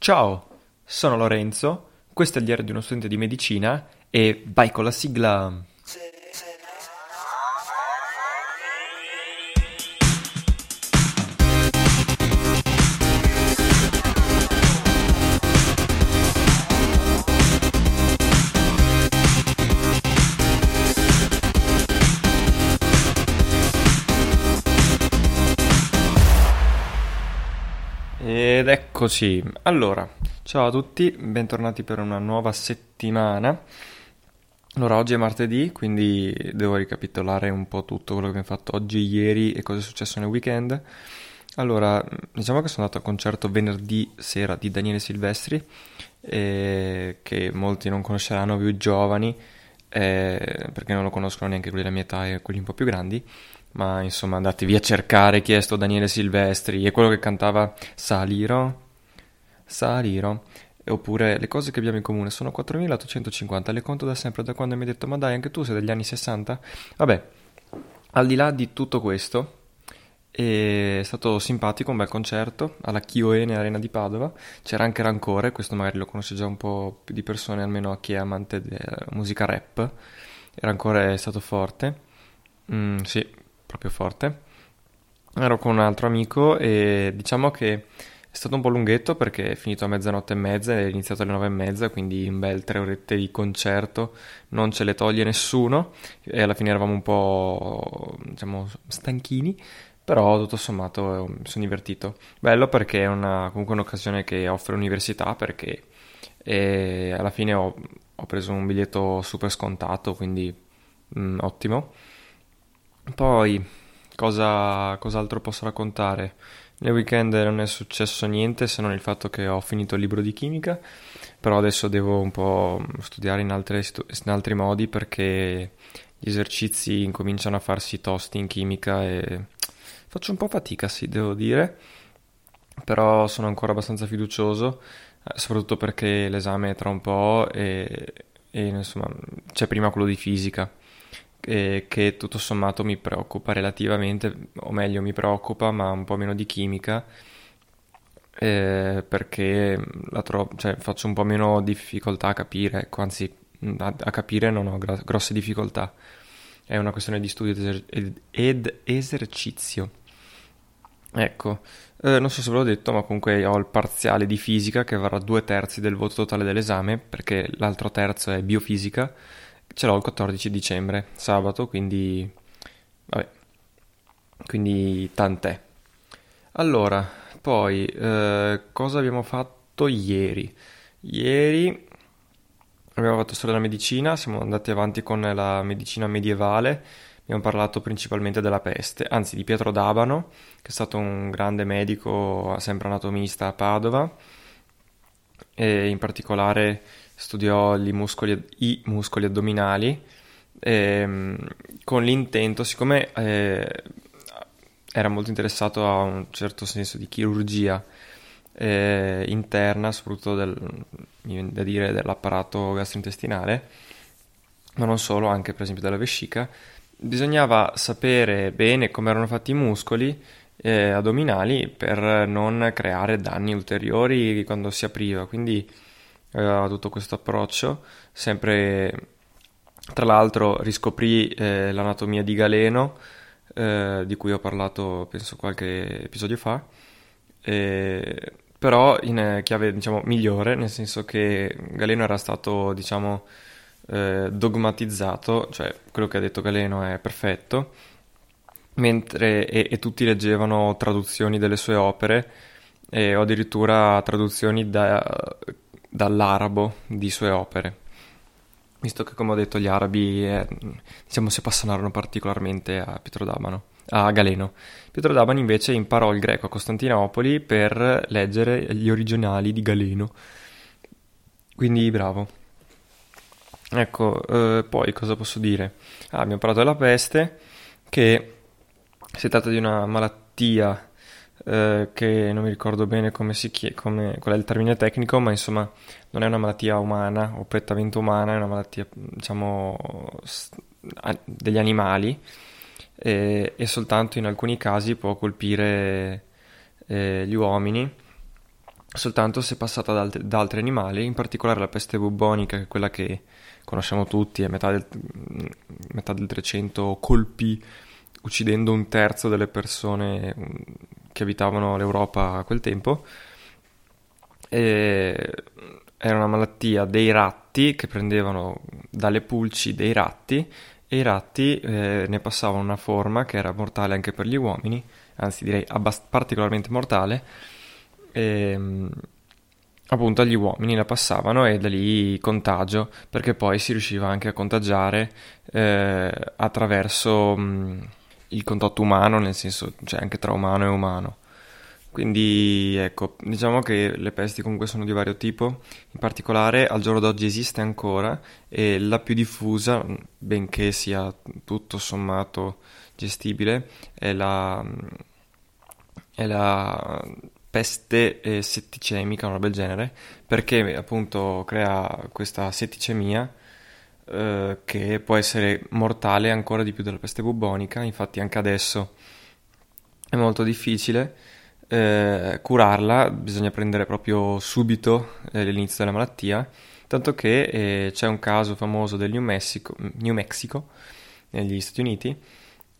Ciao, sono Lorenzo, questo è il diario di uno studente di medicina e vai con la sigla. Ed eccoci. Allora, ciao a tutti, bentornati per una nuova settimana. Allora, oggi è martedì, quindi devo ricapitolare un po' tutto quello che abbiamo fatto oggi, ieri e cosa è successo nel weekend. Allora, diciamo che sono andato al concerto venerdì sera di Daniele Silvestri, eh, che molti non conosceranno, più giovani, eh, perché non lo conoscono neanche quelli della mia età e quelli un po' più grandi ma insomma andatevi a cercare chi è sto Daniele Silvestri, è quello che cantava Saliro, Saliro, oppure le cose che abbiamo in comune sono 4850, le conto da sempre, da quando mi hai detto ma dai anche tu sei degli anni 60? Vabbè, al di là di tutto questo, è stato simpatico, un bel concerto alla Chioene Arena di Padova, c'era anche Rancore, questo magari lo conosce già un po' più di persone, almeno a chi è amante della musica rap, Rancore è stato forte, mm, sì, proprio forte. Ero con un altro amico e diciamo che è stato un po' lunghetto perché è finito a mezzanotte e mezza è iniziato alle nove e mezza, quindi un bel tre orette di concerto, non ce le toglie nessuno e alla fine eravamo un po' diciamo stanchini, però tutto sommato mi sono divertito. Bello perché è una, comunque un'occasione che offre l'università perché eh, alla fine ho, ho, preso un biglietto super scontato, quindi mh, mm, ottimo. Poi, cosa, cos'altro posso raccontare? Nel weekend non è successo niente se non il fatto che ho finito il libro di chimica, però adesso devo un po' studiare in, altre, in altri modi perché gli esercizi incominciano a farsi tosti in chimica e faccio un po' fatica, sì, devo dire, però sono ancora abbastanza fiducioso, eh, soprattutto perché l'esame è tra un po' e, e insomma c'è prima quello di fisica eh, che tutto sommato mi preoccupa relativamente, o meglio mi preoccupa, ma un po' meno di chimica, eh, perché tro- cioè, faccio un po' meno difficoltà a capire, ecco, anzi a, a capire non ho gra- grosse difficoltà, è una questione di studio ed, eser- ed, esercizio. Ecco, eh, non so se ve l'ho detto, ma comunque ho il parziale di fisica che varrà due terzi del voto totale dell'esame, perché l'altro terzo è biofisica ce l'ho il 14 dicembre, sabato, quindi vabbè, quindi tant'è. Allora, poi eh, cosa abbiamo fatto ieri? Ieri abbiamo fatto storia della medicina, siamo andati avanti con la medicina medievale, abbiamo parlato principalmente della peste, anzi di Pietro D'Abano, che è stato un grande medico, sempre anatomista a Padova, e in particolare studiò muscoli, i muscoli addominali ehm, con l'intento, siccome eh, era molto interessato a un certo senso di chirurgia eh, interna, soprattutto del, dire, dell'apparato gastrointestinale, ma non solo, anche per esempio della vescica, bisognava sapere bene come erano fatti i muscoli eh, addominali per non creare danni ulteriori quando si apriva. Quindi aveva tutto questo approccio, sempre tra l'altro riscoprì eh, l'anatomia di Galeno, eh, di cui ho parlato penso qualche episodio fa, e però in chiave diciamo migliore, nel senso che Galeno era stato diciamo eh, dogmatizzato, cioè quello che ha detto Galeno è perfetto, mentre e, e tutti leggevano traduzioni delle sue opere o addirittura traduzioni da, dall'arabo di sue opere. Visto che, come ho detto, gli arabi eh, diciamo si appassionarono particolarmente a Pietro D'Abano a Galeno. Pietro D'Abano invece imparò il greco a Costantinopoli per leggere gli originali di Galeno. Quindi bravo. Ecco, eh, poi cosa posso dire? Ah, abbiamo parlato della peste, che si tratta di una malattia eh, che non mi ricordo bene come si chiede, come, qual è il termine tecnico, ma insomma non è una malattia umana o prettamente umana, è una malattia, diciamo, degli animali e, e soltanto in alcuni casi può colpire eh, gli uomini soltanto se passata da, alt- da, altri animali, in particolare la peste bubbonica, che è quella che conosciamo tutti, a metà del, metà del 300 colpì uccidendo un terzo delle persone che abitavano l'Europa a quel tempo. E era una malattia dei ratti che prendevano dalle pulci dei ratti e i ratti eh, ne passavano una forma che era mortale anche per gli uomini, anzi direi abbast- particolarmente mortale, e, ehm, appunto agli uomini la passavano e da lì contagio, perché poi si riusciva anche a contagiare eh, attraverso mh, il contatto umano, nel senso, cioè anche tra umano e umano. Quindi ecco, diciamo che le pesti comunque sono di vario tipo, in particolare al giorno d'oggi esiste ancora e la più diffusa, benché sia tutto sommato gestibile, è la, è la peste setticemica, una roba del genere, perché appunto crea questa setticemia eh, che può essere mortale ancora di più della peste bubbonica, infatti anche adesso è molto difficile eh, curarla, bisogna prendere proprio subito eh, l'inizio della malattia, tanto che eh, c'è un caso famoso del New Mexico, New Mexico negli Stati Uniti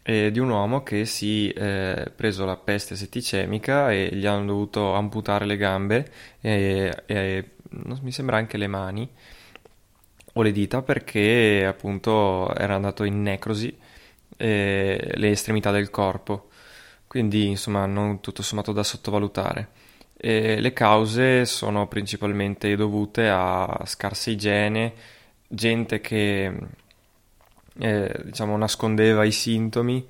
eh, di un uomo che si è eh, preso la peste setticemica e gli hanno dovuto amputare le gambe e, e mi sembra anche le mani o le dita perché appunto era andato in necrosi eh, le estremità del corpo quindi insomma non tutto sommato da sottovalutare. E le cause sono principalmente dovute a scarsa igiene, gente che eh, diciamo nascondeva i sintomi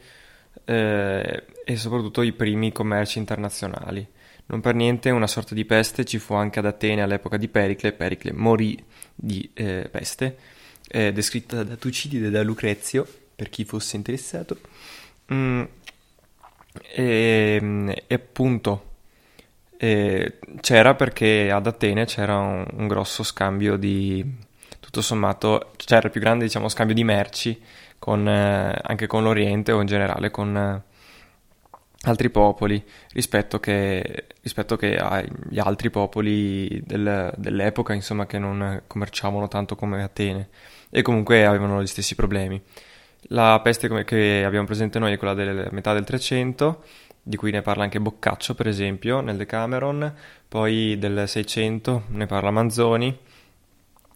eh, e soprattutto i primi commerci internazionali. Non per niente una sorta di peste ci fu anche ad Atene all'epoca di Pericle, Pericle morì di eh, peste, descritta da Tucidide e da Lucrezio, per chi fosse interessato. Mm, e, e appunto e c'era perché ad Atene c'era un, un, grosso scambio di tutto sommato c'era il più grande diciamo scambio di merci con, eh, anche con l'Oriente o in generale con eh, altri popoli rispetto che, rispetto che agli altri popoli del, dell'epoca insomma che non commerciavano tanto come Atene. E comunque avevano gli stessi problemi. La peste che abbiamo presente noi è quella della metà del 300, di cui ne parla anche Boccaccio, per esempio, nel Decameron, poi del 600 ne parla Manzoni.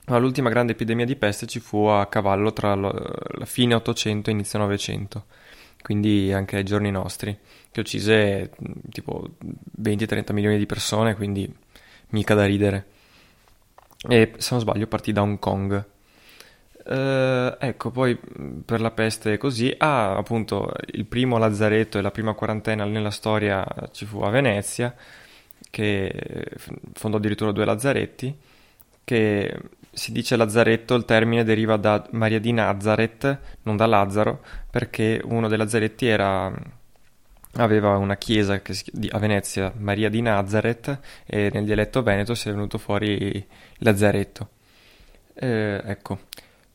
Ma l'ultima grande epidemia di peste ci fu a cavallo tra la fine 800 e inizio 900, quindi anche ai giorni nostri, che uccise tipo 20-30 milioni di persone, quindi mica da ridere. E se non sbaglio partì da Hong Kong Uh, ecco, poi per la peste così, ah, appunto, il primo lazzaretto e la prima quarantena nella storia ci fu a Venezia, che fondò addirittura due lazzaretti, che si dice lazzaretto, il termine deriva da Maria di Nazareth, non da Lazzaro, perché uno dei lazzaretti era, aveva una chiesa si, a Venezia, Maria di Nazareth, e nel dialetto veneto si è venuto fuori lazzaretto. Eh, ecco.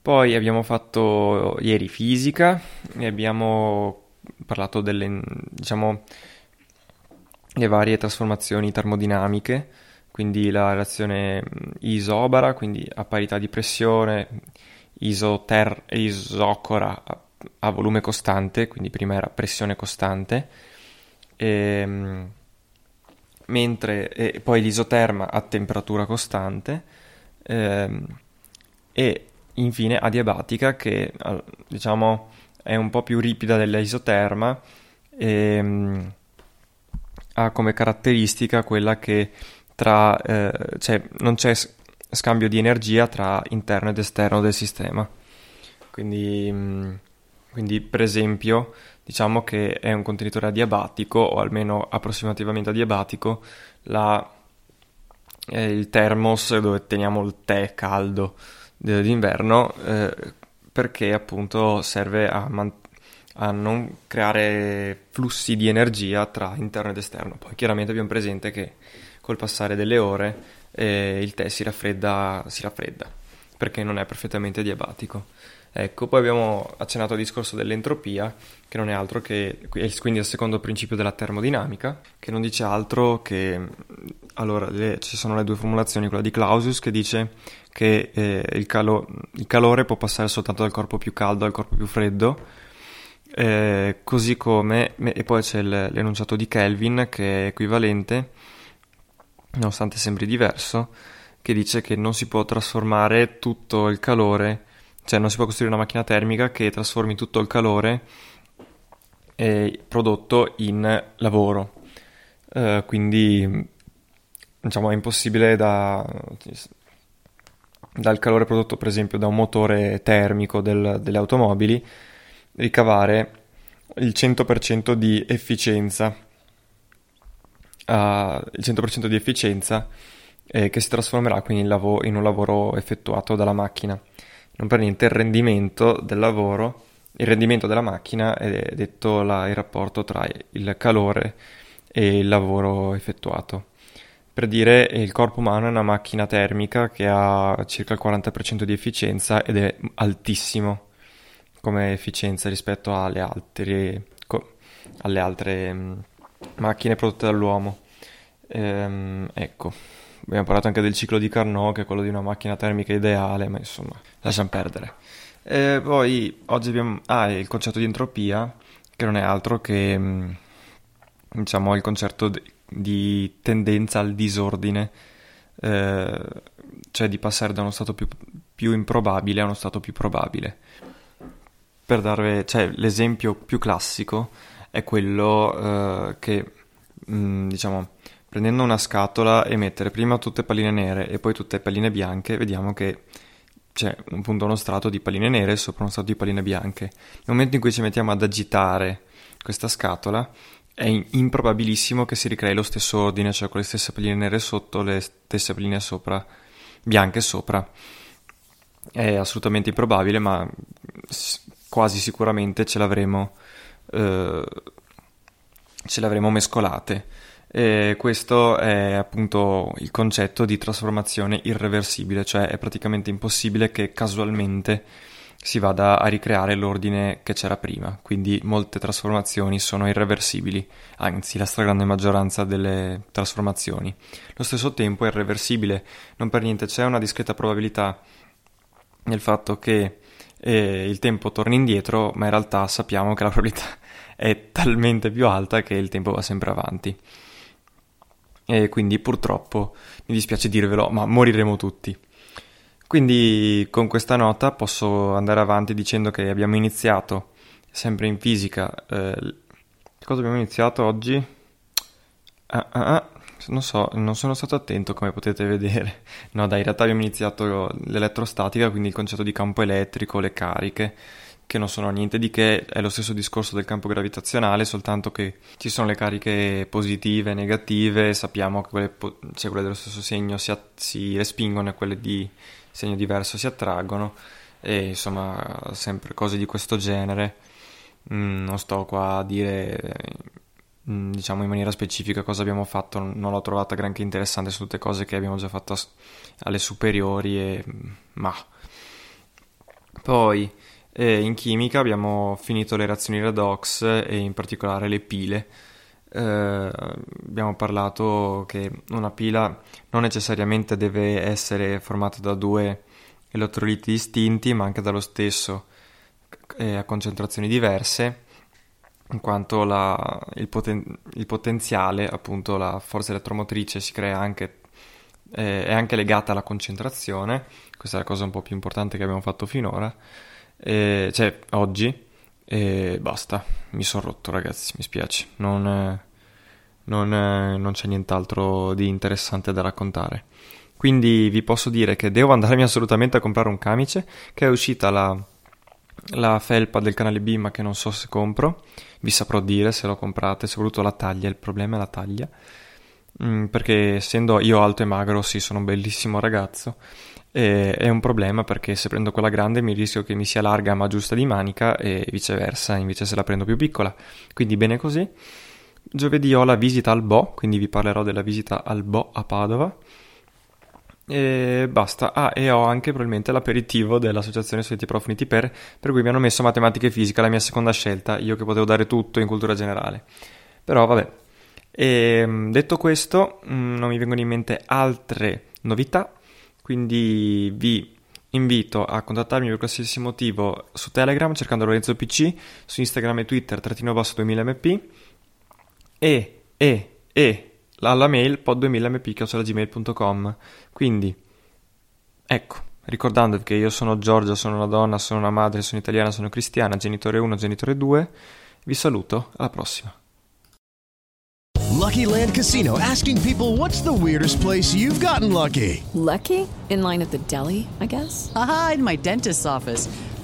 Poi abbiamo fatto ieri fisica e abbiamo parlato delle, diciamo, le varie trasformazioni termodinamiche, quindi la reazione isobara, quindi a parità di pressione, isoter- isocora a, a volume costante, quindi prima era pressione costante, e, mentre e poi l'isoterma a temperatura costante ehm, e infine adiabatica che diciamo è un po' più ripida dell'isoterma e ehm, ha come caratteristica quella che tra, eh, cioè non c'è scambio di energia tra interno ed esterno del sistema. Quindi, mm, quindi per esempio diciamo che è un contenitore adiabatico o almeno approssimativamente adiabatico la, eh, il thermos dove teniamo il tè caldo d'inverno eh, perché appunto serve a, man- a, non creare flussi di energia tra interno ed esterno. Poi chiaramente abbiamo presente che col passare delle ore eh, il tè si raffredda, si raffredda perché non è perfettamente diabatico. Ecco, poi abbiamo accennato al discorso dell'entropia, che non è altro che, quindi il secondo principio della termodinamica, che non dice altro che, allora, le, ci sono le due formulazioni, quella di Clausius che dice che eh, il, calo, il, calore può passare soltanto dal corpo più caldo al corpo più freddo, eh, così come, e poi c'è l'enunciato di Kelvin che è equivalente, nonostante sembri diverso, che dice che non si può trasformare tutto il calore cioè non si può costruire una macchina termica che trasformi tutto il calore eh, prodotto in lavoro. Uh, quindi diciamo è impossibile da, dal calore prodotto per esempio da un motore termico del, delle automobili ricavare il 100% di efficienza il 100% di efficienza eh, che si trasformerà quindi in, lav- in un lavoro effettuato dalla macchina non per niente il rendimento del lavoro, il rendimento della macchina è detto la, il rapporto tra il calore e il lavoro effettuato. Per dire, il corpo umano è una macchina termica che ha circa il 40% di efficienza ed è altissimo come efficienza rispetto alle altre, alle altre macchine prodotte dall'uomo. Ehm, ecco. Abbiamo parlato anche del ciclo di Carnot, che è quello di una macchina termica ideale, ma insomma, lasciamo perdere. E poi oggi abbiamo ah, il concetto di entropia, che non è altro che mm, diciamo il concetto di tendenza al disordine, eh, cioè di passare da uno stato più, più, improbabile a uno stato più probabile. Per darvi, cioè, l'esempio più classico è quello eh, che, mh, mm, diciamo, prendendo una scatola e mettere prima tutte palline nere e poi tutte palline bianche, vediamo che c'è appunto uno strato di palline nere sopra uno strato di palline bianche. Nel momento in cui ci mettiamo ad agitare questa scatola, è improbabilissimo che si ricrei lo stesso ordine, cioè con le stesse palline nere sotto, le stesse palline sopra, bianche sopra. È assolutamente improbabile, ma quasi sicuramente ce l'avremo, eh, ce l'avremo mescolate. E questo è appunto il concetto di trasformazione irreversibile, cioè è praticamente impossibile che casualmente si vada a ricreare l'ordine che c'era prima, quindi molte trasformazioni sono irreversibili, anzi la stragrande maggioranza delle trasformazioni. Lo stesso tempo è irreversibile, non per niente c'è una discreta probabilità nel fatto che eh, il tempo torni indietro, ma in realtà sappiamo che la probabilità è talmente più alta che il tempo va sempre avanti e quindi purtroppo mi dispiace dirvelo, ma moriremo tutti. Quindi con questa nota posso andare avanti dicendo che abbiamo iniziato sempre in fisica. Eh, cosa abbiamo iniziato oggi? Ah, ah, ah, non so, non sono stato attento come potete vedere. No, dai, in realtà abbiamo iniziato l'elettrostatica, quindi il concetto di campo elettrico, le cariche che non sono niente di che, è lo stesso discorso del campo gravitazionale, soltanto che ci sono le cariche positive e negative, sappiamo che quelle, cioè quelle dello stesso segno si, si respingono e quelle di segno diverso si attraggono, e insomma sempre cose di questo genere. Mm, non sto qua a dire diciamo in maniera specifica cosa abbiamo fatto, non l'ho trovata granché interessante, sono tutte cose che abbiamo già fatto alle superiori e ma poi e in chimica abbiamo finito le reazioni redox e in particolare le pile. Eh, abbiamo parlato che una pila non necessariamente deve essere formata da due elettroliti distinti, ma anche dallo stesso eh, a concentrazioni diverse. In quanto la, il, poten- il, potenziale, appunto la forza elettromotrice si crea anche, eh, è anche legata alla concentrazione, questa è la cosa un po' più importante che abbiamo fatto finora, eh, cioè oggi, e basta, mi sono rotto ragazzi, mi spiace, non, non, non c'è nient'altro di interessante da raccontare. Quindi vi posso dire che devo andarmi assolutamente a comprare un camice, che è uscita la, la felpa del canale B, ma che non so se compro. Vi saprò dire se lo comprate, soprattutto la taglia, il problema è la taglia. Mm, perché essendo io alto e magro, sì, sono un bellissimo ragazzo, e è un problema perché se prendo quella grande mi rischio che mi sia larga ma giusta di manica e viceversa, invece se la prendo più piccola. Quindi bene così. Giovedì ho la visita al Bo, quindi vi parlerò della visita al Bo a Padova e basta. Ah, e ho anche probabilmente l'aperitivo dell'Associazione Studenti Prof Uniti per, per cui mi hanno messo matematica e fisica, la mia seconda scelta, io che potevo dare tutto in cultura generale. Però vabbè. E, ehm, detto questo, mm, non mi vengono in mente altre novità, quindi vi invito a contattarmi per qualsiasi motivo su Telegram cercando Lorenzo PC, su Instagram e Twitter trattino basso 2000mp e, e, e alla mail pod2000mp.gmail.com quindi ecco ricordandovi che io sono Giorgia, sono una donna, sono una madre, sono italiana, sono cristiana, genitore 1, genitore 2 vi saluto, alla prossima. Lucky Land Casino asking people what's the weirdest place you've gotten lucky? Lucky? In line at the deli, I guess? Aha, in my dentist's office